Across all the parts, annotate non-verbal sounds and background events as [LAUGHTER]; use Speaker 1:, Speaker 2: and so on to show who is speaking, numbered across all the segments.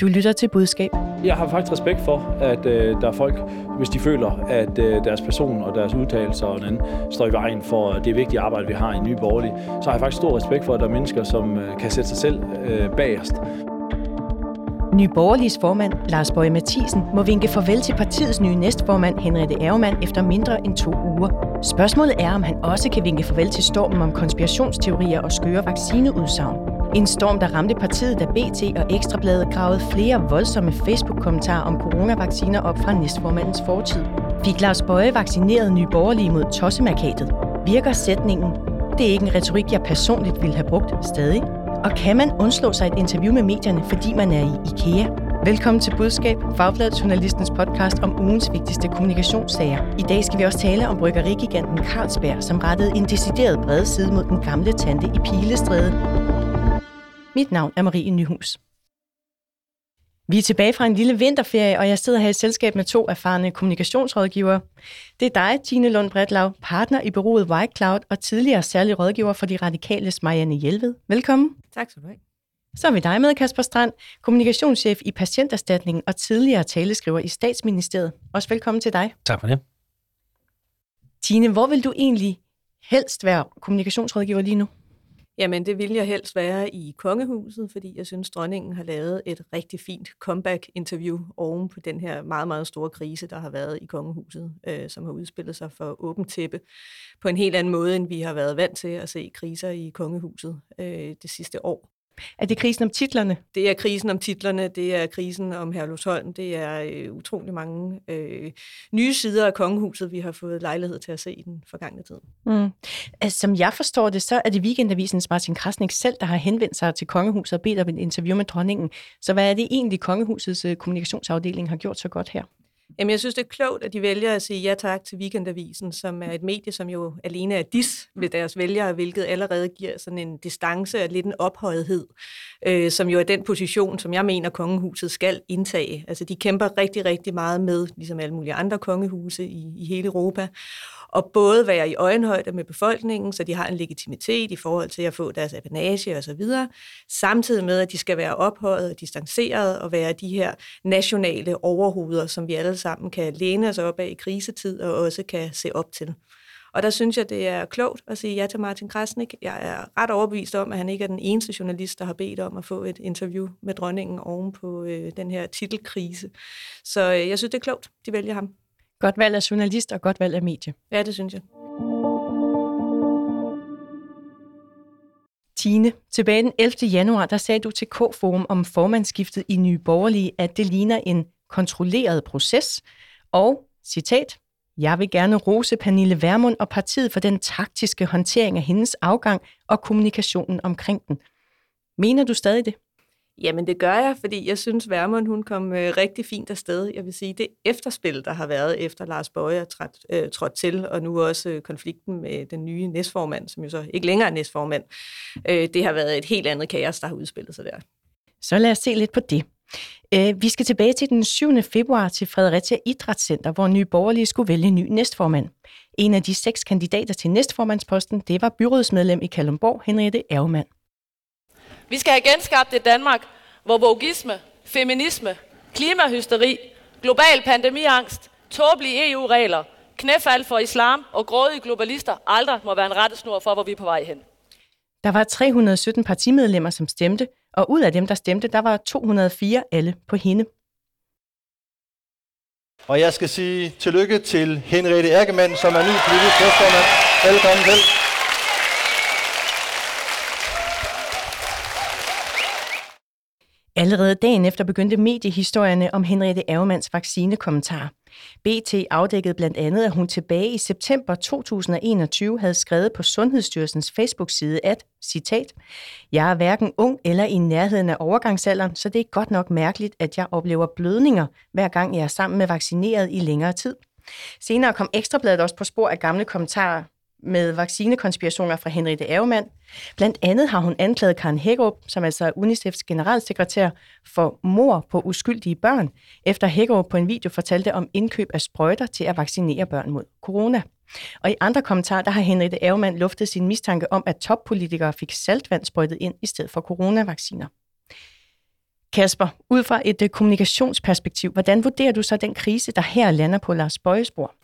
Speaker 1: Du lytter til budskab.
Speaker 2: Jeg har faktisk respekt for, at øh, der er folk, hvis de føler, at øh, deres person og deres udtalelser og anden står i vejen for det vigtige arbejde, vi har i Nye Borgerlige, så har jeg faktisk stor respekt for, at der er mennesker, som øh, kan sætte sig selv øh, bagerst.
Speaker 1: Nye Borgerliges formand, Lars Bøje Mathisen, må vinke farvel til partiets nye næstformand, Henriette Ærgemann, efter mindre end to uger. Spørgsmålet er, om han også kan vinke farvel til stormen om konspirationsteorier og skøre vaccineudsagn. En storm, der ramte partiet, da BT og Ekstrabladet gravede flere voldsomme Facebook-kommentarer om coronavacciner op fra næstformandens fortid. Fik Lars Bøje vaccineret nye borgerlige mod tossemarkatet? Virker sætningen, det er ikke en retorik, jeg personligt ville have brugt stadig? Og kan man undslå sig et interview med medierne, fordi man er i IKEA? Velkommen til Budskab, Fagbladet Journalistens podcast om ugens vigtigste kommunikationssager. I dag skal vi også tale om bryggerigiganten Carlsberg, som rettede en decideret bred side mod den gamle tante i Pilestræde, mit navn er Marie Nyhus. Vi er tilbage fra en lille vinterferie, og jeg sidder her i selskab med to erfarne kommunikationsrådgivere. Det er dig, Tine Lund Bredlav, partner i bureauet White Cloud og tidligere særlig rådgiver for de radikale Marianne Hjelved. Velkommen.
Speaker 3: Tak skal du have.
Speaker 1: Så er vi dig med, Kasper Strand, kommunikationschef i Patienterstatningen og tidligere taleskriver i Statsministeriet. Også velkommen til dig.
Speaker 4: Tak for det.
Speaker 1: Tine, hvor vil du egentlig helst være kommunikationsrådgiver lige nu?
Speaker 3: Jamen, det vil jeg helst være i kongehuset, fordi jeg synes, dronningen har lavet et rigtig fint comeback-interview oven på den her meget, meget store krise, der har været i kongehuset, øh, som har udspillet sig for åbent tæppe på en helt anden måde, end vi har været vant til at se kriser i kongehuset øh, det sidste år.
Speaker 1: Er det krisen om titlerne?
Speaker 3: Det er krisen om titlerne, det er krisen om Herlufsholm, det er øh, utrolig mange øh, nye sider af kongehuset, vi har fået lejlighed til at se i den forgangne tid. Mm.
Speaker 1: Altså, som jeg forstår det, så er det Weekendavisens Martin Krasnik selv, der har henvendt sig til kongehuset og bedt om et interview med dronningen. Så hvad er det egentlig, kongehusets øh, kommunikationsafdeling har gjort så godt her?
Speaker 3: Jamen, jeg synes, det er klogt, at de vælger at sige ja tak til Weekendavisen, som er et medie, som jo alene er dis ved deres vælgere, hvilket allerede giver sådan en distance og lidt en ophøjethed, øh, som jo er den position, som jeg mener, kongehuset skal indtage. Altså, de kæmper rigtig, rigtig meget med, ligesom alle mulige andre kongehuse i, i hele Europa, og både være i øjenhøjde med befolkningen, så de har en legitimitet i forhold til at få deres apanage og så videre, samtidig med, at de skal være ophøjet og distanceret og være de her nationale overhoveder, som vi alle sammen kan læne os op af i krisetid og også kan se op til. Og der synes jeg, det er klogt at sige ja til Martin Krasnik. Jeg er ret overbevist om, at han ikke er den eneste journalist, der har bedt om at få et interview med dronningen oven på øh, den her titelkrise. Så øh, jeg synes, det er klogt, de vælger ham.
Speaker 1: Godt valg af journalist og godt valg af medie.
Speaker 3: Ja, det synes jeg.
Speaker 1: Tine, tilbage den 11. januar, der sagde du til K-Forum om formandsskiftet i Nye Borgerlige, at det ligner en kontrolleret proces, og, citat, jeg vil gerne rose Pernille Vermund og partiet for den taktiske håndtering af hendes afgang og kommunikationen omkring den. Mener du stadig det?
Speaker 3: Jamen det gør jeg, fordi jeg synes, Værmund hun kom øh, rigtig fint afsted. Jeg vil sige, det efterspil, der har været efter Lars Bøje er træt, øh, trådt til, og nu også øh, konflikten med den nye næstformand, som jo så ikke længere er næstformand, øh, det har været et helt andet kaos, der har udspillet sig der.
Speaker 1: Så lad os se lidt på det. Øh, vi skal tilbage til den 7. februar til Fredericia Idrætscenter, hvor Nye Borgerlige skulle vælge ny næstformand. En af de seks kandidater til næstformandsposten, det var byrådsmedlem i Kalundborg, Henriette Ergemann.
Speaker 5: Vi skal have genskabt et Danmark, hvor vogisme, feminisme, klimahysteri, global pandemiangst, tåbelige EU-regler, knæfald for islam og grådige globalister aldrig må være en rettesnor for, hvor vi er på vej hen.
Speaker 1: Der var 317 partimedlemmer, som stemte, og ud af dem, der stemte, der var 204 alle på hende.
Speaker 6: Og jeg skal sige tillykke til Henriette Erkemann, som er ny politisk næstformand. Velkommen til.
Speaker 1: Allerede dagen efter begyndte mediehistorierne om Henriette Ergemanns vaccinekommentar. BT afdækkede blandt andet, at hun tilbage i september 2021 havde skrevet på Sundhedsstyrelsens Facebook-side, at, citat, Jeg er hverken ung eller i nærheden af overgangsalderen, så det er godt nok mærkeligt, at jeg oplever blødninger, hver gang jeg er sammen med vaccineret i længere tid. Senere kom Ekstrabladet også på spor af gamle kommentarer med vaccinekonspirationer fra Henriette Ærgemann. Blandt andet har hun anklaget Karen Hækkerup, som altså er UNICEF's generalsekretær, for mor på uskyldige børn, efter Hækkerup på en video fortalte om indkøb af sprøjter til at vaccinere børn mod corona. Og i andre kommentarer, der har Henriette Ærgemann luftet sin mistanke om, at toppolitikere fik saltvand sprøjtet ind i stedet for coronavacciner. Kasper, ud fra et øh, kommunikationsperspektiv, hvordan vurderer du så den krise, der her lander på Lars Bøjes bord?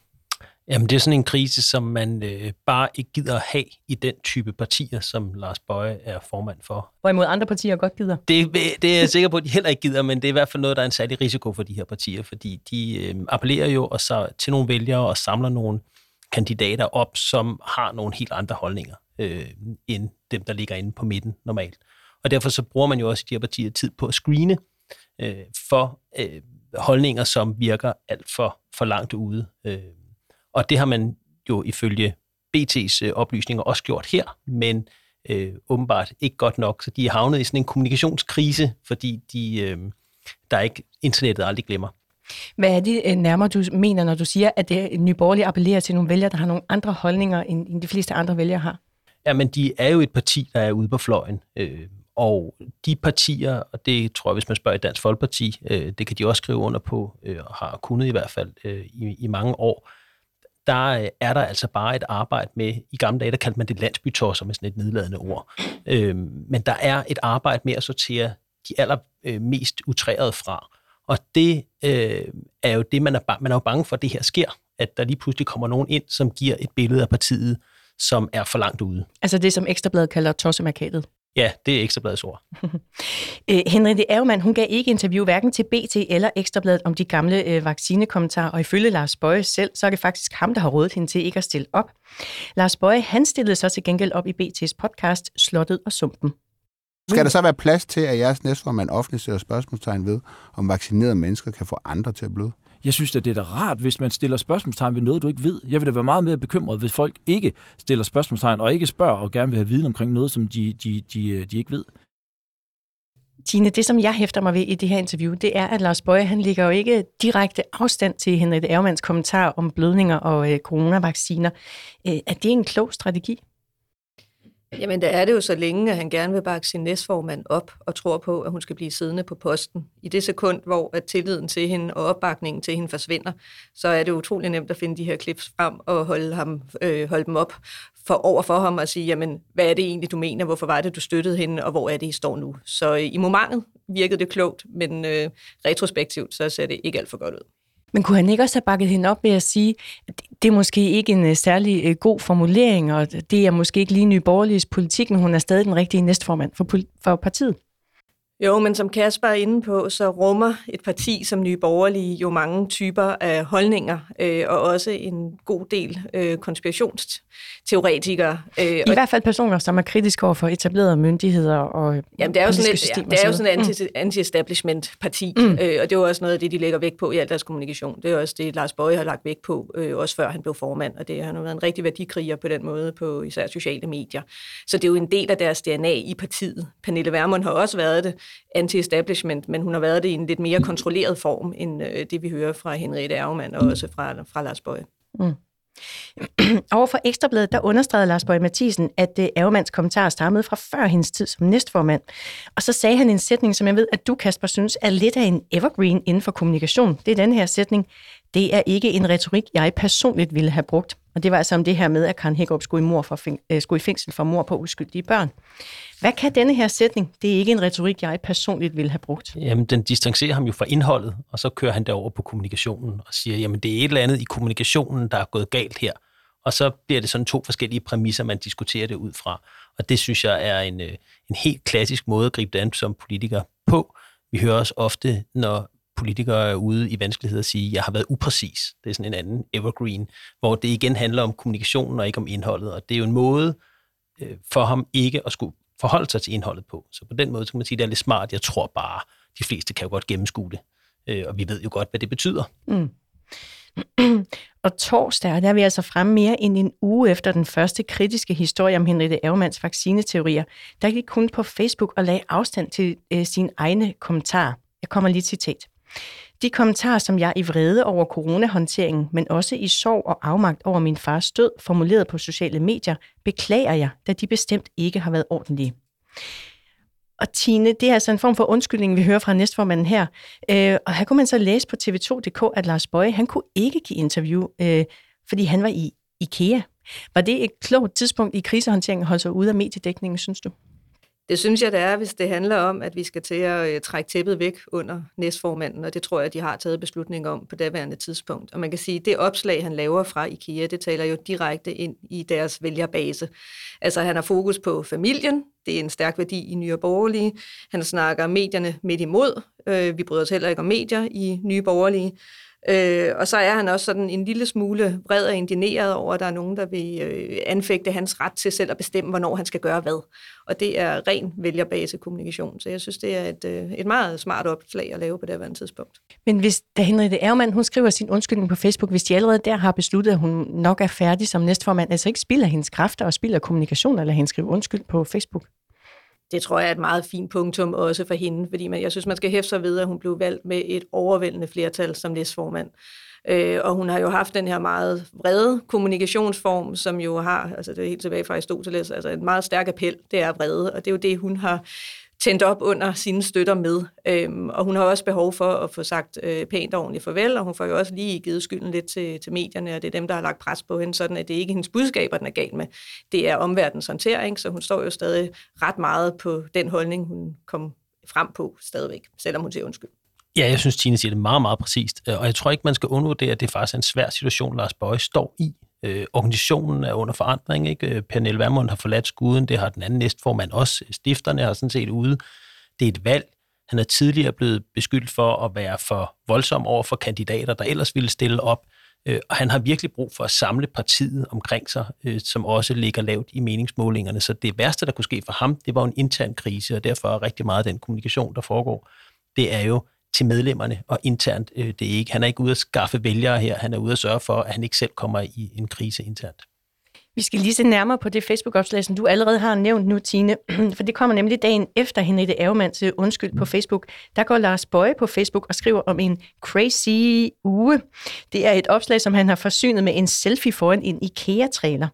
Speaker 4: Jamen, det er sådan en krise, som man øh, bare ikke gider have i den type partier, som Lars Bøje er formand for.
Speaker 1: Hvorimod andre partier godt gider?
Speaker 4: Det, det er jeg sikker på, at de heller ikke gider, men det er i hvert fald noget, der er en særlig risiko for de her partier, fordi de øh, appellerer jo og så til nogle vælgere og samler nogle kandidater op, som har nogle helt andre holdninger øh, end dem, der ligger inde på midten normalt. Og derfor så bruger man jo også de her partier tid på at screene øh, for øh, holdninger, som virker alt for, for langt ude. Øh, og det har man jo ifølge BT's øh, oplysninger også gjort her, men øh, åbenbart ikke godt nok. Så de er havnet i sådan en kommunikationskrise, fordi de, øh, der ikke internettet aldrig glemmer.
Speaker 1: Hvad er det øh, nærmere, du mener, når du siger, at det Nyborgerlige appellerer til nogle vælgere, der har nogle andre holdninger, end de fleste andre vælgere har?
Speaker 4: Ja, men de er jo et parti, der er ude på fløjen. Øh, og de partier, og det tror jeg, hvis man spørger i Dansk Folkeparti, øh, det kan de også skrive under på, øh, og har kunnet i hvert fald øh, i, i mange år, der øh, er der altså bare et arbejde med, i gamle dage, der kaldte man det landsbytosser med sådan et nedladende ord. Øh, men der er et arbejde med at sortere de allermest øh, utrærede fra. Og det øh, er jo det, man er, man er jo bange for, at det her sker, at der lige pludselig kommer nogen ind, som giver et billede af partiet, som er for langt ude.
Speaker 1: Altså det, som Ekstrabladet kalder tossemarkedet.
Speaker 4: Ja, det er Ekstrabladets ord. [LAUGHS]
Speaker 1: øh, Henriette Aumann, hun gav ikke interview hverken til BT eller Ekstrabladet om de gamle øh, vaccinekommentarer, og ifølge Lars Bøje selv, så er det faktisk ham, der har rådet hende til ikke at stille op. Lars Bøje, han stillede så til gengæld op i BT's podcast Slottet og Sumpen.
Speaker 7: Skal der så være plads til, at jeres næstformand offentligt sætter spørgsmålstegn ved, om vaccinerede mennesker kan få andre til at bløde?
Speaker 2: Jeg synes at det er da rart, hvis man stiller spørgsmålstegn ved noget, du ikke ved. Jeg vil da være meget mere bekymret, hvis folk ikke stiller spørgsmålstegn og ikke spørger og gerne vil have viden omkring noget, som de, de, de, øh, de ikke ved.
Speaker 1: Tine, det som jeg hæfter mig ved i det her interview, det er, at Lars Bøje, han ligger jo ikke direkte afstand til Henrik Ermanns kommentar om blødninger og øh, coronavacciner. Øh, er det en klog strategi?
Speaker 3: Jamen, der er det jo så længe, at han gerne vil bakke sin næstformand op og tror på, at hun skal blive siddende på posten. I det sekund, hvor at tilliden til hende og opbakningen til hende forsvinder, så er det utrolig nemt at finde de her klips frem og holde, ham, øh, holde dem op for, over for ham og sige, jamen, hvad er det egentlig, du mener? Hvorfor var det, du støttede hende, og hvor er det, I står nu? Så øh, i momentet virkede det klogt, men øh, retrospektivt, så ser det ikke alt for godt ud.
Speaker 1: Men kunne han ikke også have bakket hende op ved at sige, at det er måske ikke en øh, særlig øh, god formulering, og det er måske ikke lige Nye Borgerliges politik, men hun er stadig den rigtige næstformand for, for partiet?
Speaker 3: Jo, men som Kasper er inde på, så rummer et parti som Nye Borgerlige jo mange typer af holdninger, øh, og også en god del øh, konspirationsteoretikere.
Speaker 1: Øh, I og hvert fald personer, som er kritiske over for etablerede myndigheder og
Speaker 3: Jamen, det er jo sådan et, ja, det er jo sådan et mm. anti-establishment-parti, mm. øh, og det er jo også noget af det, de lægger vægt på i al deres kommunikation. Det er også det, Lars Bøje har lagt vægt på, øh, også før han blev formand, og det har været en rigtig værdikriger på den måde på især sociale medier. Så det er jo en del af deres DNA i partiet. Pernille Vermund har også været det, anti-establishment, men hun har været det i en lidt mere kontrolleret form, end øh, det vi hører fra Henriette Ergemann og også fra, fra Lars Bøje. Mm. [CLEARS THROAT]
Speaker 1: Over for Ekstrabladet, der understregede Lars Bøge Mathisen, at øh, Ærgemands kommentar stammede fra før hendes tid som næstformand. Og så sagde han en sætning, som jeg ved, at du, Kasper, synes er lidt af en evergreen inden for kommunikation. Det er den her sætning. Det er ikke en retorik, jeg personligt ville have brugt. Og det var altså om det her med, at Karen Hækkerup skulle i, mor for, øh, skulle i fængsel for mor på uskyldige børn. Hvad kan denne her sætning? Det er ikke en retorik, jeg personligt ville have brugt.
Speaker 4: Jamen, den distancerer ham jo fra indholdet, og så kører han derover på kommunikationen og siger, jamen det er et eller andet i kommunikationen, der er gået galt her. Og så bliver det sådan to forskellige præmisser, man diskuterer det ud fra. Og det synes jeg er en, øh, en helt klassisk måde at gribe det an som politiker på. Vi hører også ofte, når politikere er ude i vanskeligheder at sige, jeg har været upræcis. Det er sådan en anden evergreen, hvor det igen handler om kommunikationen og ikke om indholdet. Og det er jo en måde øh, for ham ikke at skulle forholde sig til indholdet på. Så på den måde så kan man sige, at det er lidt smart. Jeg tror bare, de fleste kan jo godt gennemskue det. Øh, og vi ved jo godt, hvad det betyder. Mm. [CLEARS THROAT]
Speaker 1: og torsdag, der er vi altså fremme mere end en uge efter den første kritiske historie om Henriette Aumanns vaccineteorier, der gik kun på Facebook og lagde afstand til øh, sine egne kommentarer. Jeg kommer lige til citat. De kommentarer, som jeg i vrede over coronahåndteringen, men også i sorg og afmagt over min fars død, formuleret på sociale medier, beklager jeg, da de bestemt ikke har været ordentlige. Og Tine, det er altså en form for undskyldning, vi hører fra næstformanden her. Øh, og her kunne man så læse på tv2.dk, at Lars Bøje, han kunne ikke give interview, øh, fordi han var i IKEA. Var det et klogt tidspunkt i krisehåndteringen at holde sig ude af mediedækningen, synes du?
Speaker 3: Det synes jeg, det er, hvis det handler om, at vi skal til at øh, trække tæppet væk under næstformanden, og det tror jeg, de har taget beslutning om på daværende tidspunkt. Og man kan sige, at det opslag, han laver fra IKEA, det taler jo direkte ind i deres vælgerbase. Altså, han har fokus på familien, det er en stærk værdi i Nye Borgerlige. Han snakker medierne midt imod. Øh, vi bryder os heller ikke om medier i Nye Borgerlige. Øh, og så er han også sådan en lille smule vred og indineret over, at der er nogen, der vil øh, anfægte hans ret til selv at bestemme, hvornår han skal gøre hvad. Og det er ren vælgerbasekommunikation. Så jeg synes, det er et, øh, et meget smart opslag at lave på det her tidspunkt.
Speaker 1: Men hvis da Henriette Ermann, hun skriver sin undskyldning på Facebook, hvis de allerede der har besluttet, at hun nok er færdig som næstformand, altså ikke spilder hendes kræfter og spilder kommunikation, eller hende skrive undskyld på Facebook?
Speaker 3: Det tror jeg er et meget fint punktum også for hende, fordi man, jeg synes, man skal hæfte sig ved, at hun blev valgt med et overvældende flertal som næstformand. Øh, og hun har jo haft den her meget vrede kommunikationsform, som jo har, altså det er helt tilbage fra Aristoteles, altså en meget stærk appel, det er vrede, og det er jo det, hun har tændt op under sine støtter med. Øhm, og hun har også behov for at få sagt øh, pænt og ordentligt farvel, og hun får jo også lige givet skylden lidt til, til medierne, og det er dem, der har lagt pres på hende, sådan at det ikke er hendes budskaber, den er galt med. Det er omverdens håndtering, så hun står jo stadig ret meget på den holdning, hun kom frem på stadigvæk, selvom hun siger undskyld.
Speaker 4: Ja, jeg synes, Tine siger det meget, meget præcist. Øh, og jeg tror ikke, man skal undervurdere, at det faktisk er en svær situation, Lars Bøje står i. Øh, organisationen er under forandring. Ikke? Øh, Pernille Vermund har forladt skuden, det har den anden næstformand også. Stifterne har sådan set ude. Det er et valg. Han er tidligere blevet beskyldt for at være for voldsom over for kandidater, der ellers ville stille op. Øh, og han har virkelig brug for at samle partiet omkring sig, øh, som også ligger lavt i meningsmålingerne. Så det værste, der kunne ske for ham, det var en intern krise, og derfor er rigtig meget af den kommunikation, der foregår, det er jo til medlemmerne og internt. Øh, det er ikke, han er ikke ude at skaffe vælgere her, han er ude at sørge for, at han ikke selv kommer i en krise internt.
Speaker 1: Vi skal lige se nærmere på det Facebook-opslag, som du allerede har nævnt nu, Tine. [CLEARS THROAT] For det kommer nemlig dagen efter Henriette Ærgemands øh, undskyld på Facebook. Der går Lars Bøje på Facebook og skriver om en crazy uge. Det er et opslag, som han har forsynet med en selfie foran en IKEA-trailer.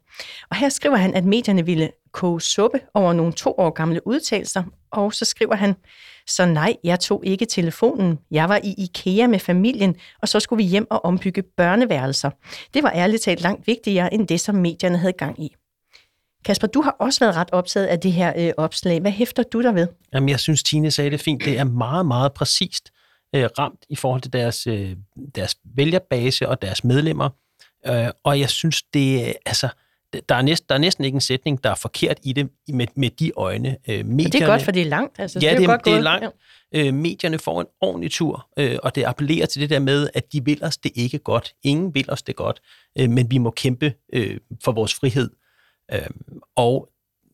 Speaker 1: Og her skriver han, at medierne ville koge suppe over nogle to år gamle udtalelser. Og så skriver han, så nej, jeg tog ikke telefonen. Jeg var i IKEA med familien, og så skulle vi hjem og ombygge børneværelser. Det var ærligt talt langt vigtigere end det, som medierne havde gang i. Kasper, du har også været ret optaget af det her øh, opslag. Hvad hæfter du der ved?
Speaker 4: Jamen, jeg synes, Tine sagde det fint. Det er meget, meget præcist øh, ramt i forhold til deres, øh, deres vælgerbase og deres medlemmer. Øh, og jeg synes, det øh, altså, der er, næsten, der er næsten ikke en sætning, der er forkert i det med, med de øjne.
Speaker 1: Øh, medierne, det er godt, for det er langt. Altså,
Speaker 4: ja,
Speaker 1: det er,
Speaker 4: det,
Speaker 1: godt
Speaker 4: det er langt. Ja. Øh, medierne får en ordentlig tur, øh, og det appellerer til det der med, at de vil os det ikke godt. Ingen vil os det godt, øh, men vi må kæmpe øh, for vores frihed. Øh, og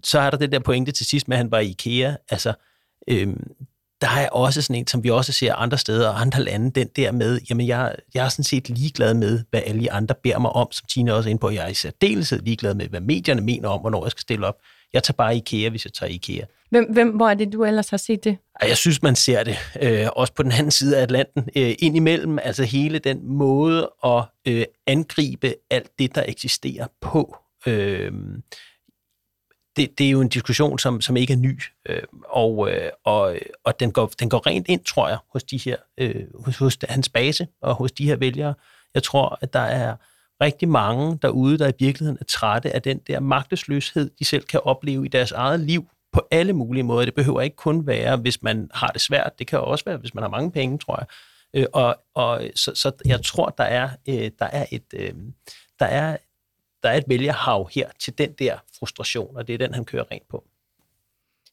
Speaker 4: så er der det der pointe til sidst med, at han var i IKEA. Altså, øh, der er også sådan en, som vi også ser andre steder og andre lande, den der med, jamen jeg, jeg er sådan set ligeglad med, hvad alle de andre beder mig om, som Tina også er inde på. Jeg er i særdeleshed ligeglad med, hvad medierne mener om, hvornår jeg skal stille op. Jeg tager bare IKEA, hvis jeg tager IKEA.
Speaker 1: Hvem, hvem, hvor er det, du ellers har set det?
Speaker 4: Jeg synes, man ser det øh, også på den anden side af Atlanten. Øh, indimellem, altså hele den måde at øh, angribe alt det, der eksisterer på. Øh, det, det er jo en diskussion, som, som ikke er ny, øh, og, øh, og, og den, går, den går rent ind, tror jeg, hos, de her, øh, hos, hos hans base og hos de her vælgere. Jeg tror, at der er rigtig mange derude, der i virkeligheden er trætte af den der magtesløshed, de selv kan opleve i deres eget liv på alle mulige måder. Det behøver ikke kun være, hvis man har det svært. Det kan også være, hvis man har mange penge, tror jeg. Øh, og, og så, så jeg tror, der er, øh, der er et... Øh, der er der er et vælgerhav her til den der frustration, og det er den, han kører rent på.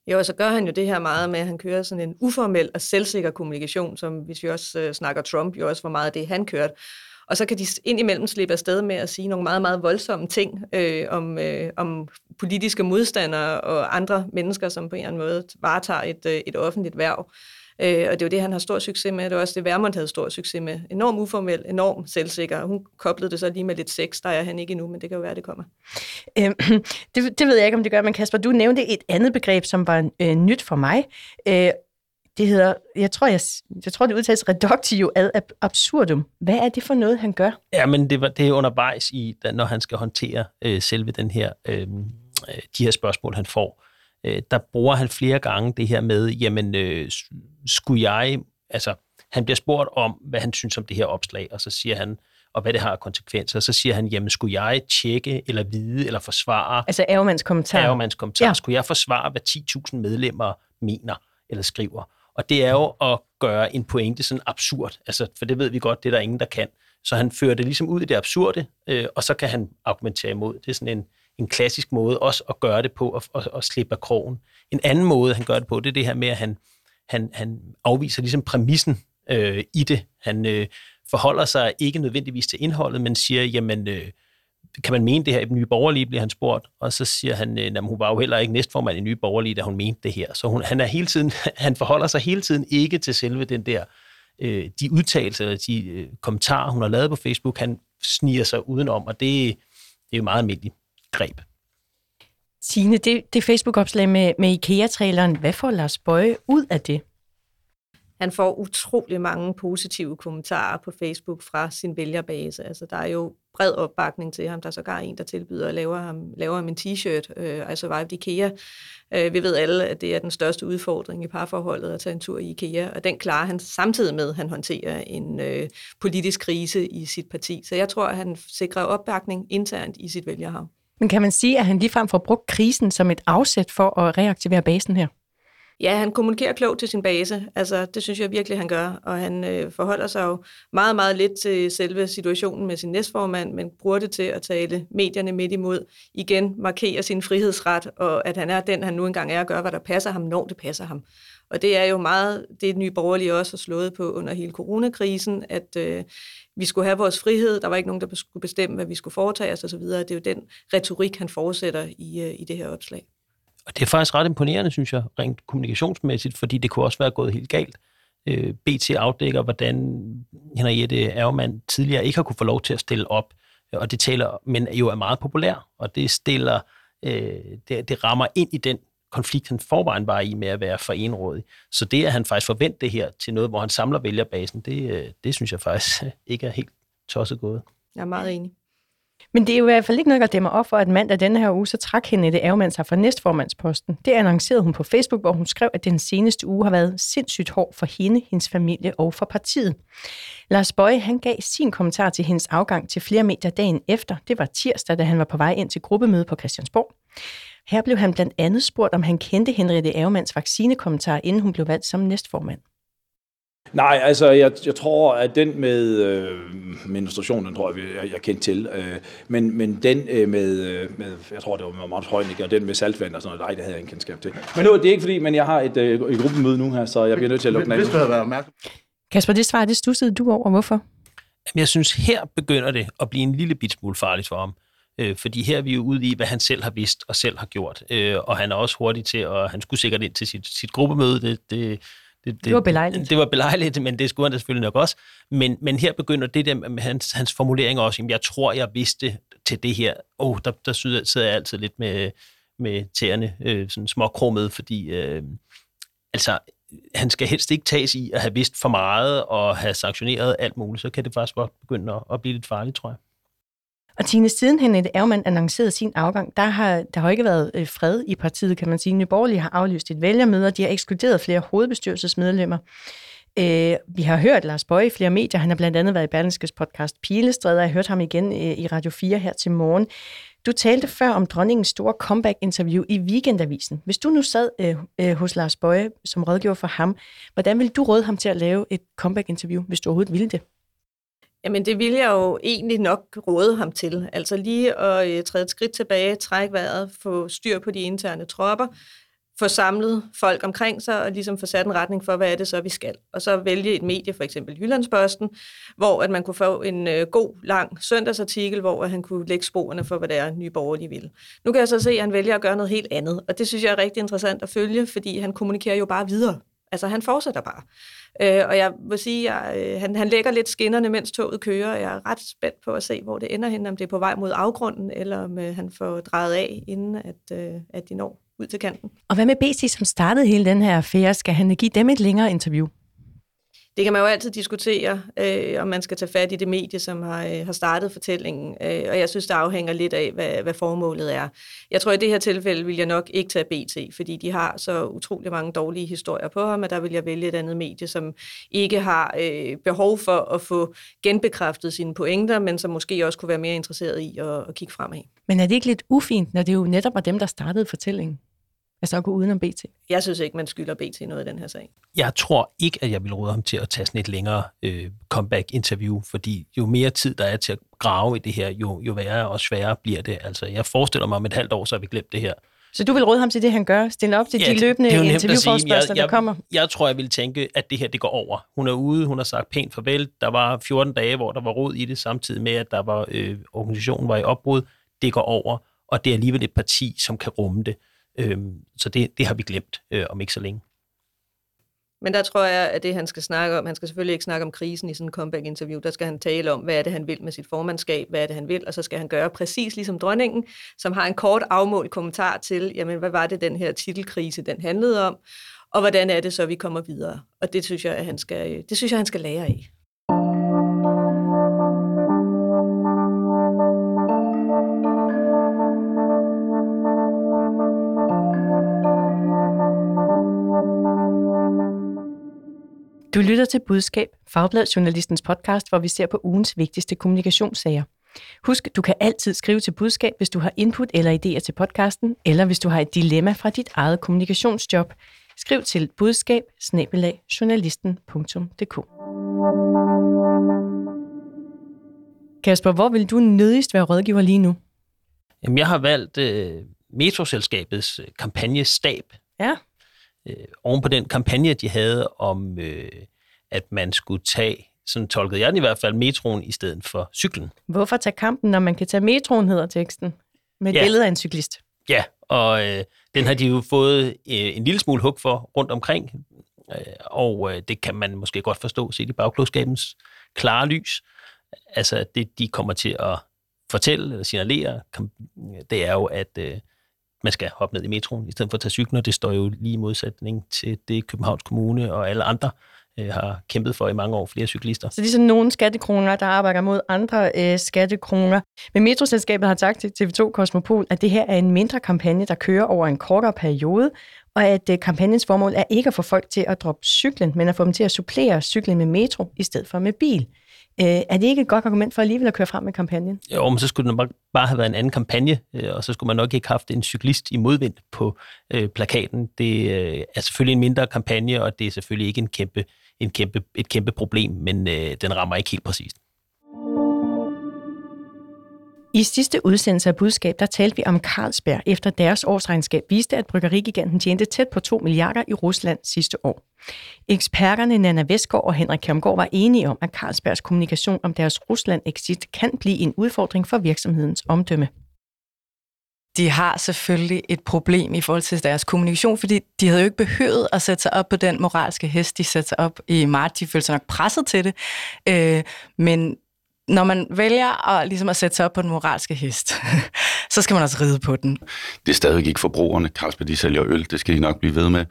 Speaker 3: Jo, og så gør han jo det her meget med, at han kører sådan en uformel og selvsikker kommunikation, som hvis vi også øh, snakker Trump, jo også var meget af det, han kørte. Og så kan de indimellem slippe afsted med at sige nogle meget, meget voldsomme ting øh, om, øh, om politiske modstandere og andre mennesker, som på en eller anden måde varetager et, øh, et offentligt værv. Øh, og det er jo det, han har stor succes med. Det er også det, Vermont havde stor succes med. Enorm uformel, enorm selvsikker. Hun koblede det så lige med lidt sex. Der er han ikke endnu, men det kan jo være, det kommer.
Speaker 1: Øhm, [CLEARS THROAT] det, det ved jeg ikke, om det gør, men Kasper, du nævnte et andet begreb, som var øh, nyt for mig. Øh, det hedder, jeg tror, jeg, jeg tror det udtales reductio ad absurdum. Hvad er det for noget, han gør?
Speaker 4: Ja, men det, var, det er undervejs, i, når han skal håndtere øh, selve den her, øh, øh de her spørgsmål, han får øh, der bruger han flere gange det her med, jamen, øh, skulle jeg, altså, han bliver spurgt om, hvad han synes om det her opslag, og så siger han, og hvad det har af konsekvenser. Så siger han, jamen skulle jeg tjekke, eller vide, eller forsvare...
Speaker 1: Altså Ærgemands kommentar.
Speaker 4: Ærgemands kommentar.
Speaker 1: Ja.
Speaker 4: Skulle jeg forsvare, hvad 10.000 medlemmer mener eller skriver? Og det er jo at gøre en pointe sådan absurd, altså, for det ved vi godt, det er der ingen, der kan. Så han fører det ligesom ud i det absurde, øh, og så kan han argumentere imod. Det er sådan en, en klassisk måde også at gøre det på, at, og, og slippe af krogen. En anden måde, han gør det på, det er det her med, at han, han, han afviser ligesom præmissen øh, i det. Han øh, forholder sig ikke nødvendigvis til indholdet, men siger, jamen, øh, kan man mene det her i den Nye Borgerlige, bliver han spurgt, og så siger han, øh, jamen, hun var jo heller ikke næstformand i Nye Borgerlige, da hun mente det her. Så hun, han, er hele tiden, [LAUGHS] han forholder sig hele tiden ikke til selve den der, øh, de udtalelser, eller de øh, kommentarer, hun har lavet på Facebook, han sniger sig udenom, og det, det er jo meget almindeligt greb.
Speaker 1: Signe, det, det Facebook-opslag med, med IKEA-traileren, hvad får Lars Bøje ud af det?
Speaker 3: Han får utrolig mange positive kommentarer på Facebook fra sin vælgerbase. Altså, der er jo bred opbakning til ham. Der er sågar en, der tilbyder at lave ham, lave ham en t-shirt, øh, I survived IKEA. Øh, vi ved alle, at det er den største udfordring i parforholdet at tage en tur i IKEA, og den klarer han samtidig med, at han håndterer en øh, politisk krise i sit parti. Så jeg tror, at han sikrer opbakning internt i sit vælgerhav.
Speaker 1: Men kan man sige, at han ligefrem får brugt krisen som et afsæt for at reaktivere basen her?
Speaker 3: Ja, han kommunikerer klogt til sin base. Altså, det synes jeg virkelig, han gør. Og han øh, forholder sig jo meget, meget lidt til selve situationen med sin næstformand, men bruger det til at tale medierne midt imod. Igen markere sin frihedsret, og at han er den, han nu engang er, og gør, hvad der passer ham, når det passer ham. Og det er jo meget det, nye borgerlige også har slået på under hele coronakrisen, at øh, vi skulle have vores frihed, der var ikke nogen, der skulle bestemme, hvad vi skulle foretage os osv. Det er jo den retorik, han fortsætter i, øh, i det her opslag.
Speaker 4: Og det er faktisk ret imponerende, synes jeg, rent kommunikationsmæssigt, fordi det kunne også være gået helt galt. Øh, BT afdækker, hvordan Henriette Ergemann tidligere ikke har kunne få lov til at stille op, og det taler, men jo er meget populær, og det stiller, øh, det, det rammer ind i den konflikt, han forvejen var i med at være forenrådig. Så det, at han faktisk forventer det her til noget, hvor han samler vælgerbasen, det, øh, det synes jeg faktisk [LAUGHS] ikke er helt tosset gået.
Speaker 3: Jeg er meget enig.
Speaker 1: Men det er jo i hvert fald ikke noget, der dæmmer op for, at mandag denne her uge, så trak hende det ærgermand sig fra næstformandsposten. Det annoncerede hun på Facebook, hvor hun skrev, at den seneste uge har været sindssygt hård for hende, hendes familie og for partiet. Lars Bøje, han gav sin kommentar til hendes afgang til flere medier dagen efter. Det var tirsdag, da han var på vej ind til gruppemøde på Christiansborg. Her blev han blandt andet spurgt, om han kendte Henriette Ærgemanns vaccinekommentar, inden hun blev valgt som næstformand.
Speaker 2: Nej, altså jeg, jeg tror, at den med øh, menstruation, den tror jeg, jeg, jeg kendte til. Øh, men, men den øh, med, øh, med, jeg tror, det var med Magnus Heunicke, og den med saltvand og sådan noget, nej, det havde jeg ikke kendskab til. Men nu er det ikke fordi, men jeg har et, øh, et gruppemøde nu her, så jeg bliver nødt til at lukke den af.
Speaker 7: Hvis du havde været opmærksom.
Speaker 1: Kasper, det svar, det stussede du over. Hvorfor?
Speaker 4: Jamen, jeg synes, her begynder det at blive en lille bit smule farligt for ham. Øh, fordi her er vi jo ude i, hvad han selv har vidst og selv har gjort. Øh, og han er også hurtig til, og han skulle sikkert ind til sit, sit gruppemøde. Det, det, det,
Speaker 1: Det var belejligt.
Speaker 4: Det var belejligt, men det skulle han da selvfølgelig nok også. Men, men her begynder det der med hans, hans formulering også. Jamen, jeg tror, jeg vidste til det her. Åh, oh, der, der sidder jeg altid lidt med, med tæerne øh, sådan småkrummet, fordi øh, altså, han skal helst ikke tages i at have vidst for meget og have sanktioneret alt muligt. Så kan det faktisk godt begynde at, at blive lidt farligt, tror jeg.
Speaker 1: Og Tine, siden Henriette Ærgemann annoncerede sin afgang, der har der har ikke været øh, fred i partiet, kan man sige. Nye Borgerlige har aflyst et vælgermøde, og de har ekskluderet flere hovedbestyrelsesmedlemmer. Øh, vi har hørt Lars Bøje i flere medier. Han har blandt andet været i Berlingskes podcast Pilestræder. Jeg har hørt ham igen øh, i Radio 4 her til morgen. Du talte før om dronningens store comeback-interview i Weekendavisen. Hvis du nu sad øh, øh, hos Lars Bøje som rådgiver for ham, hvordan ville du råde ham til at lave et comeback-interview, hvis du overhovedet ville det?
Speaker 3: Jamen, det ville jeg jo egentlig nok råde ham til. Altså lige at øh, træde et skridt tilbage, trække vejret, få styr på de interne tropper, få samlet folk omkring sig og ligesom få sat en retning for, hvad er det så, vi skal. Og så vælge et medie, for eksempel Jyllandsposten, hvor at man kunne få en øh, god, lang søndagsartikel, hvor at han kunne lægge sporene for, hvad det er, nye borgerlige vil. Nu kan jeg så se, at han vælger at gøre noget helt andet, og det synes jeg er rigtig interessant at følge, fordi han kommunikerer jo bare videre. Altså, han fortsætter bare. Øh, og jeg vil sige, at øh, han, han lægger lidt skinnerne, mens toget kører, og jeg er ret spændt på at se, hvor det ender hen, om det er på vej mod afgrunden, eller om øh, han får drejet af, inden at, øh, at de når ud til kanten.
Speaker 1: Og hvad med BC, som startede hele den her affære? Skal han give dem et længere interview?
Speaker 3: Det kan man jo altid diskutere, øh, om man skal tage fat i det medie, som har, øh, har startet fortællingen, øh, og jeg synes, det afhænger lidt af, hvad, hvad formålet er. Jeg tror, at i det her tilfælde vil jeg nok ikke tage BT, fordi de har så utrolig mange dårlige historier på ham, og der vil jeg vælge et andet medie, som ikke har øh, behov for at få genbekræftet sine pointer, men som måske også kunne være mere interesseret i at, at kigge fremad.
Speaker 1: Men er det ikke lidt ufint, når det jo netop var dem, der startede fortællingen? Altså at gå udenom BT?
Speaker 3: Jeg synes ikke, man skylder BT noget i den her sag.
Speaker 4: Jeg tror ikke, at jeg vil råde ham til at tage sådan et længere øh, comeback-interview, fordi jo mere tid der er til at grave i det her, jo, jo værre og sværere bliver det. Altså, jeg forestiller mig, om et halvt år, så har vi glemt det her.
Speaker 1: Så du vil råde ham til det, han gør? Stille op til ja, de løbende interviewforspørgsler, der kommer?
Speaker 4: Jeg, jeg tror, jeg vil tænke, at det her det går over. Hun er ude, hun har sagt pænt farvel. Der var 14 dage, hvor der var rod i det, samtidig med, at der var øh, organisationen var i opbrud. Det går over, og det er alligevel et parti, som kan rumme det. Øhm, så det, det har vi glemt øh, om ikke så længe.
Speaker 3: Men der tror jeg, at det han skal snakke om, han skal selvfølgelig ikke snakke om krisen i sådan en comeback-interview, der skal han tale om, hvad er det, han vil med sit formandskab, hvad er det, han vil, og så skal han gøre præcis ligesom dronningen, som har en kort afmålt kommentar til, jamen hvad var det, den her titelkrise, den handlede om, og hvordan er det så, vi kommer videre. Og det synes jeg, at han skal, øh, det synes jeg, han skal lære af.
Speaker 1: Du lytter til Budskab, Fagbladet Journalistens podcast, hvor vi ser på ugens vigtigste kommunikationssager. Husk, du kan altid skrive til budskab, hvis du har input eller idéer til podcasten, eller hvis du har et dilemma fra dit eget kommunikationsjob. Skriv til budskab. Kasper, hvor vil du nødigst være rådgiver lige nu?
Speaker 4: Jamen, jeg har valgt øh, Metroselskabets øh, kampagnestab.
Speaker 1: Ja
Speaker 4: øh, oven på den kampagne, de havde om, øh, at man skulle tage, sådan tolkede jeg den i hvert fald, metroen i stedet for cyklen.
Speaker 1: Hvorfor tage kampen, når man kan tage metroen, hedder teksten, med ja. billede af en cyklist?
Speaker 4: Ja, og øh, den har de jo fået øh, en lille smule hug for rundt omkring, øh, og øh, det kan man måske godt forstå, set i bagklogskabens klare lys. Altså, det de kommer til at fortælle eller signalere, det er jo, at øh, man skal hoppe ned i metroen, i stedet for at tage cyklen, og det står jo lige i modsætning til det Københavns Kommune og alle andre øh, har kæmpet for i mange år, flere cyklister.
Speaker 1: Så det er sådan nogle skattekroner, der arbejder mod andre øh, skattekroner. Men Metroselskabet har sagt til TV2 Kosmopol, at det her er en mindre kampagne, der kører over en kortere periode, og at øh, kampagnens formål er ikke at få folk til at droppe cyklen, men at få dem til at supplere cyklen med metro i stedet for med bil. Øh, er det ikke et godt argument for alligevel at køre frem med kampagnen?
Speaker 4: Jo, men så skulle det bare have været en anden kampagne, øh, og så skulle man nok ikke have haft en cyklist i modvind på øh, plakaten. Det øh, er selvfølgelig en mindre kampagne, og det er selvfølgelig ikke en kæmpe, en kæmpe, et kæmpe problem, men øh, den rammer ikke helt præcist.
Speaker 1: I sidste udsendelse af budskab, der talte vi om Carlsberg, efter deres årsregnskab viste, at bryggerigiganten tjente tæt på 2 milliarder i Rusland sidste år. Eksperterne Nana Vestgaard og Henrik Kjermgaard var enige om, at Carlsbergs kommunikation om deres Rusland-exit kan blive en udfordring for virksomhedens omdømme.
Speaker 8: De har selvfølgelig et problem i forhold til deres kommunikation, fordi de havde jo ikke behøvet at sætte sig op på den moralske hest, de satte sig op i marts. De følte sig nok presset til det, øh, men når man vælger at, ligesom at sætte sig op på den moralske hest, [LAUGHS] så skal man også ride på den.
Speaker 9: Det er stadigvæk ikke forbrugerne. Carlsberg, de sælger øl, det skal de nok blive ved med.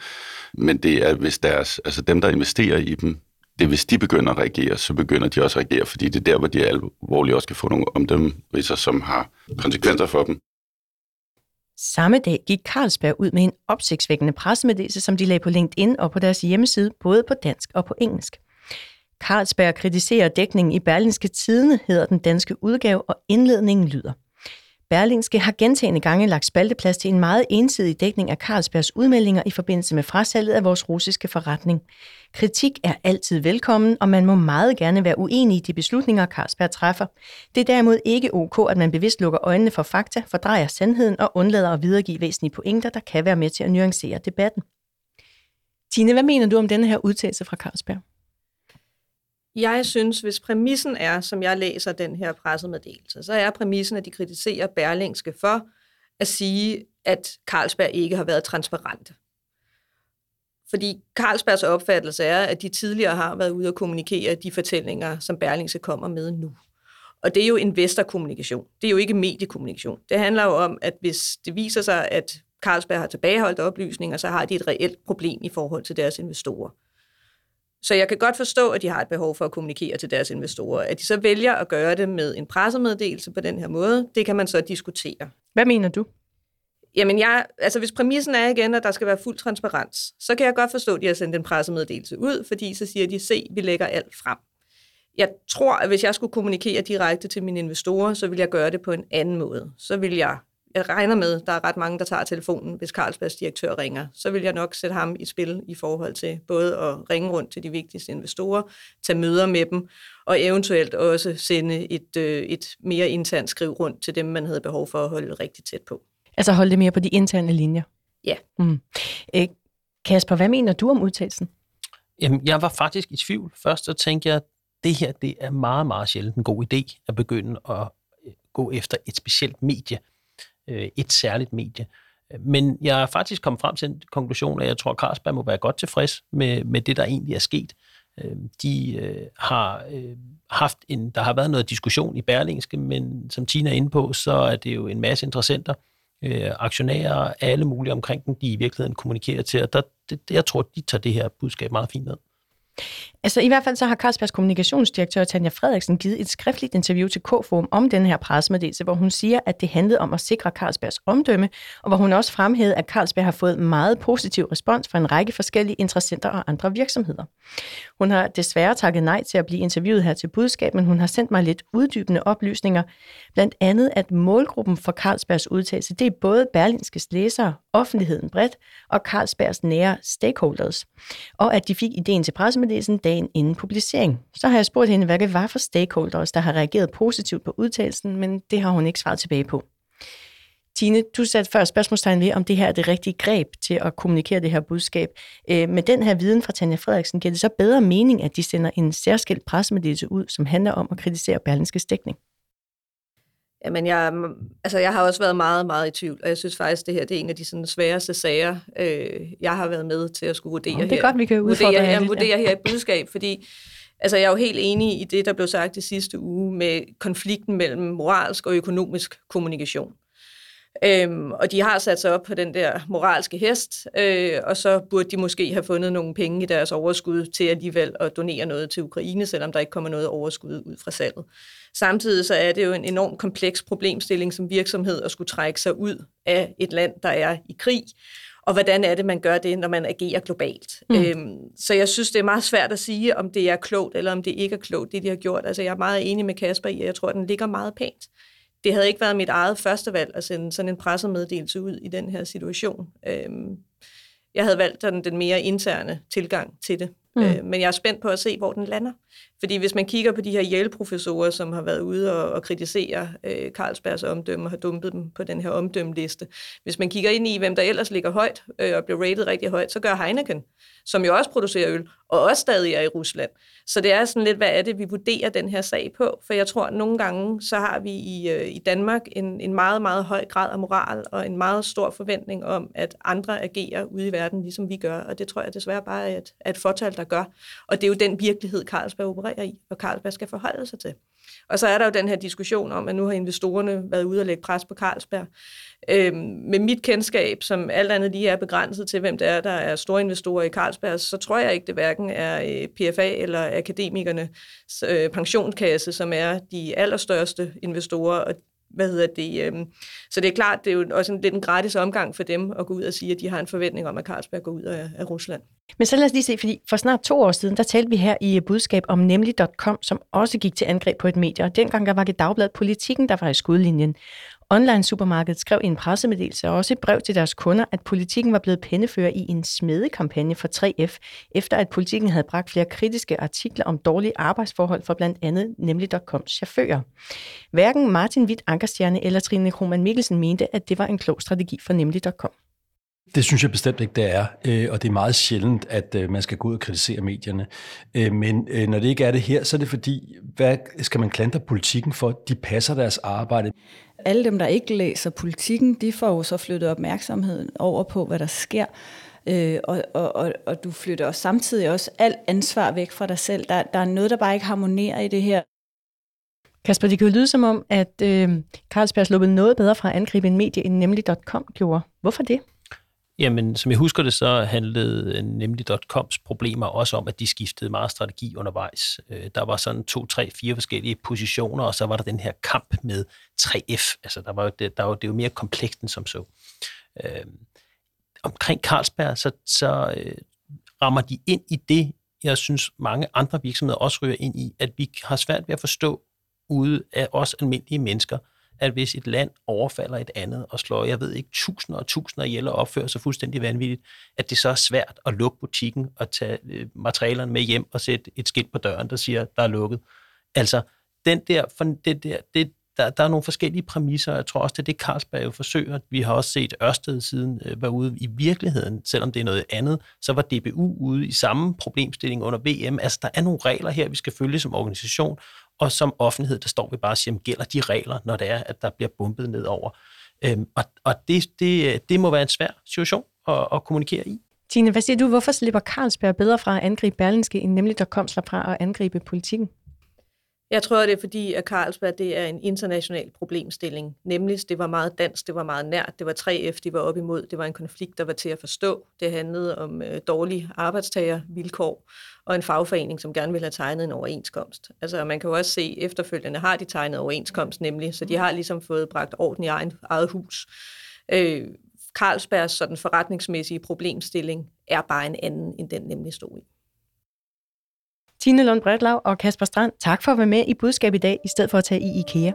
Speaker 9: Men det er, hvis deres, altså dem, der investerer i dem, det er, hvis de begynder at reagere, så begynder de også at reagere, fordi det er der, hvor de alvorligt også kan få nogle omdømmelser, som har konsekvenser for dem.
Speaker 1: Samme dag gik Carlsberg ud med en opsigtsvækkende pressemeddelelse, som de lagde på LinkedIn og på deres hjemmeside, både på dansk og på engelsk. Carlsberg kritiserer dækningen i Berlinske Tidene, hedder den danske udgave, og indledningen lyder. Berlingske har gentagende gange lagt spalteplads til en meget ensidig dækning af Carlsbergs udmeldinger i forbindelse med frasalget af vores russiske forretning. Kritik er altid velkommen, og man må meget gerne være uenig i de beslutninger, Carlsberg træffer. Det er derimod ikke ok, at man bevidst lukker øjnene for fakta, fordrejer sandheden og undlader at videregive væsentlige pointer, der kan være med til at nuancere debatten. Tine, hvad mener du om denne her udtalelse fra Carlsberg?
Speaker 3: Jeg synes, hvis præmissen er, som jeg læser den her pressemeddelelse, så er præmissen, at de kritiserer Berlingske for at sige, at Carlsberg ikke har været transparent. Fordi Carlsbergs opfattelse er, at de tidligere har været ude og kommunikere de fortællinger, som Berlingske kommer med nu. Og det er jo investorkommunikation. Det er jo ikke mediekommunikation. Det handler jo om, at hvis det viser sig, at Carlsberg har tilbageholdt oplysninger, så har de et reelt problem i forhold til deres investorer. Så jeg kan godt forstå, at de har et behov for at kommunikere til deres investorer. At de så vælger at gøre det med en pressemeddelelse på den her måde, det kan man så diskutere.
Speaker 1: Hvad mener du?
Speaker 3: Jamen, jeg, altså hvis præmissen er igen, at der skal være fuld transparens, så kan jeg godt forstå, at de har sendt en pressemeddelelse ud, fordi så siger de, se, vi lægger alt frem. Jeg tror, at hvis jeg skulle kommunikere direkte til mine investorer, så vil jeg gøre det på en anden måde. Så vil jeg, jeg regner med, at der er ret mange, der tager telefonen, hvis Carlsbergs direktør ringer. Så vil jeg nok sætte ham i spil i forhold til både at ringe rundt til de vigtigste investorer, tage møder med dem, og eventuelt også sende et, øh, et mere internt skriv rundt til dem, man havde behov for at holde rigtig tæt på.
Speaker 1: Altså holde det mere på de interne linjer?
Speaker 3: Ja.
Speaker 1: Mm. Øh, Kasper, hvad mener du om udtalelsen?
Speaker 4: Jamen, jeg var faktisk i tvivl. Først så tænkte jeg, at det her det er meget, meget sjældent en god idé at begynde at øh, gå efter et specielt medie, øh, et særligt medie. Men jeg er faktisk kommet frem til en konklusion, at jeg tror, at Carlsberg må være godt tilfreds med, med det, der egentlig er sket. Øh, de øh, har øh, haft en, der har været noget diskussion i Berlingske, men som Tina er inde på, så er det jo en masse interessenter, øh, aktionærer, alle mulige omkring den, de i virkeligheden kommunikerer til, og der, det, jeg tror, de tager det her budskab meget fint ned.
Speaker 1: Altså i hvert fald så har Carlsbergs kommunikationsdirektør Tanja Frederiksen givet et skriftligt interview til K-Forum om den her pressemeddelelse, hvor hun siger, at det handlede om at sikre Carlsbergs omdømme, og hvor hun også fremhævede, at Carlsberg har fået meget positiv respons fra en række forskellige interessenter og andre virksomheder. Hun har desværre takket nej til at blive interviewet her til budskab, men hun har sendt mig lidt uddybende oplysninger, blandt andet at målgruppen for Carlsbergs udtalelse, det er både Berlinskes læsere, offentligheden bredt og Carlsbergs nære stakeholders, og at de fik ideen til pressemeddelelsen pressemeddelelsen dagen inden publicering. Så har jeg spurgt hende, hvad det var for stakeholders, der har reageret positivt på udtalelsen, men det har hun ikke svaret tilbage på. Tine, du satte før spørgsmålstegn ved, om det her er det rigtige greb til at kommunikere det her budskab. Øh, med den her viden fra Tanja Frederiksen, giver det så bedre mening, at de sender en særskilt pressemeddelelse ud, som handler om at kritisere Berlinske dækning?
Speaker 3: Jamen, jeg, altså, jeg har også været meget, meget i tvivl, og jeg synes faktisk, det her det er en af de sådan, sværeste sager, øh, jeg har været med til at skulle vurdere
Speaker 1: her. Det er godt, vi kan udfordre
Speaker 3: vurdere, her, vurdere her i budskab, fordi altså, jeg er jo helt enig i det, der blev sagt i sidste uge med konflikten mellem moralsk og økonomisk kommunikation. Øhm, og de har sat sig op på den der moralske hest, øh, og så burde de måske have fundet nogle penge i deres overskud til alligevel at donere noget til Ukraine, selvom der ikke kommer noget overskud ud fra salget. Samtidig så er det jo en enorm kompleks problemstilling som virksomhed at skulle trække sig ud af et land, der er i krig. Og hvordan er det, man gør det, når man agerer globalt? Mm. Øhm, så jeg synes, det er meget svært at sige, om det er klogt, eller om det ikke er klogt, det de har gjort. Altså, jeg er meget enig med Kasper i, at jeg tror, at den ligger meget pænt. Det havde ikke været mit eget første valg at sende sådan en pressemeddelelse ud i den her situation. Øhm, jeg havde valgt den, den mere interne tilgang til det. Mm. Øh, men jeg er spændt på at se, hvor den lander. Fordi hvis man kigger på de her Yale-professorer, som har været ude og, og kritisere øh, Carlsbergs omdømme og har dumpet dem på den her omdømmeliste. Hvis man kigger ind i, hvem der ellers ligger højt øh, og bliver rated rigtig højt, så gør Heineken, som jo også producerer øl, og også stadig er i Rusland. Så det er sådan lidt, hvad er det, vi vurderer den her sag på? For jeg tror, at nogle gange, så har vi i, øh, i Danmark en, en meget, meget høj grad af moral og en meget stor forventning om, at andre agerer ude i verden, ligesom vi gør. Og det tror jeg desværre bare er et, er et fortal, der gør. Og det er jo den virkelighed, Carlsberg opererer i, og Carlsberg skal forholde sig til. Og så er der jo den her diskussion om, at nu har investorerne været ude og lægge pres på Carlsberg. Øhm, med mit kendskab, som alt andet lige er begrænset til, hvem det er, der er store investorer i Carlsberg, så tror jeg ikke, det hverken er øh, PFA eller akademikernes øh, pensionskasse, som er de allerstørste investorer, og hvad hedder det? Øh, så det er klart, det er jo også en lidt en gratis omgang for dem at gå ud og sige, at de har en forventning om, at Carlsberg går ud af, af Rusland.
Speaker 1: Men så lad os lige se, fordi for snart to år siden, der talte vi her i budskab om nemlig.com, som også gik til angreb på et medie, og dengang der var det dagblad Politikken, der var i skudlinjen. Online-supermarkedet skrev i en pressemeddelelse og også et brev til deres kunder, at politikken var blevet pennefører i en smedekampagne for 3F, efter at politikken havde bragt flere kritiske artikler om dårlige arbejdsforhold for blandt andet nemlig.coms chauffører. Hverken Martin Witt Ankerstjerne eller Trine Krohmann Mikkelsen mente, at det var en klog strategi for nemlig.com.
Speaker 10: Det synes jeg bestemt ikke, det er, øh, og det er meget sjældent, at øh, man skal gå ud og kritisere medierne. Øh, men når det ikke er det her, så er det fordi, hvad skal man klandre politikken for? De passer deres arbejde.
Speaker 11: Alle dem, der ikke læser politikken, de får jo så flyttet opmærksomheden over på, hvad der sker. og, og, og, og du flytter også samtidig også alt ansvar væk fra dig selv. Der, der er noget, der bare ikke harmonerer i det her.
Speaker 1: Kasper, det kan jo lyde som om, at øh, Carlsberg sluppet noget bedre fra at angribe en medie, end nemlig.com gjorde. Hvorfor det?
Speaker 4: Jamen, som jeg husker det, så handlede øh, nemlig.coms problemer også om, at de skiftede meget strategi undervejs. Øh, der var sådan to, tre, fire forskellige positioner, og så var der den her kamp med 3F. Altså, der var jo det, der var, det var mere komplekst end som så. Øh, omkring Carlsberg, så, så øh, rammer de ind i det, jeg synes mange andre virksomheder også ryger ind i, at vi har svært ved at forstå ude af os almindelige mennesker, at hvis et land overfalder et andet og slår, jeg ved ikke, tusinder og tusinder ihjel og opfører sig fuldstændig vanvittigt, at det så er svært at lukke butikken og tage øh, materialerne med hjem og sætte et skilt på døren, der siger, der er lukket. Altså, den der, for det der, det, der, der er nogle forskellige præmisser, og jeg tror også, det er det, Carlsberg jo forsøger. Vi har også set Ørsted siden øh, var ude i virkeligheden, selvom det er noget andet, så var DBU ude i samme problemstilling under VM. Altså, der er nogle regler her, vi skal følge som organisation, og som offentlighed, der står vi bare og siger, gælder de regler, når det er, at der bliver bumpet nedover. Øhm, og og det, det, det må være en svær situation at, at kommunikere i.
Speaker 1: Tine, hvad siger du? Hvorfor slipper Carlsberg bedre fra at angribe Berlinske, end nemlig der kom fra at angribe politikken?
Speaker 3: Jeg tror, det er fordi, at Carlsberg det er en international problemstilling. Nemlig, det var meget dansk, det var meget nært, det var 3F, de var op imod, det var en konflikt, der var til at forstå. Det handlede om øh, dårlige arbejdstagervilkår og en fagforening, som gerne ville have tegnet en overenskomst. Altså, man kan jo også se, efterfølgende har de tegnet overenskomst nemlig, så de har ligesom fået bragt orden i egen, eget hus. Øh, Carlsbergs sådan forretningsmæssige problemstilling er bare en anden, end den nemlig stod i.
Speaker 1: Tine Lund Bredlav og Kasper Strand, tak for at være med i budskab i dag, i stedet for at tage i IKEA.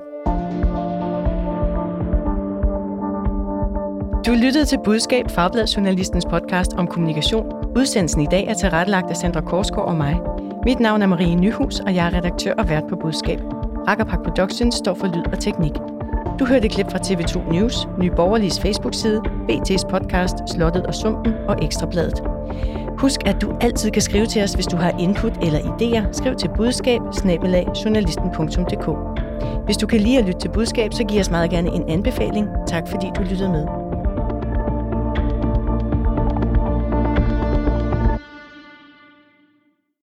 Speaker 1: Du lyttede til Budskab, Fagbladet Journalistens podcast om kommunikation. Udsendelsen i dag er tilrettelagt af Sandra Korsgaard og mig. Mit navn er Marie Nyhus, og jeg er redaktør og vært på Budskab. Rakkerpak Productions står for lyd og teknik. Du hørte klip fra TV2 News, Nye Borgerliges Facebook-side, BT's podcast Slottet og Sumpen og Ekstrabladet. Husk, at du altid kan skrive til os, hvis du har input eller idéer. Skriv til budskab Hvis du kan lide at lytte til budskab, så giv os meget gerne en anbefaling. Tak fordi du lyttede med.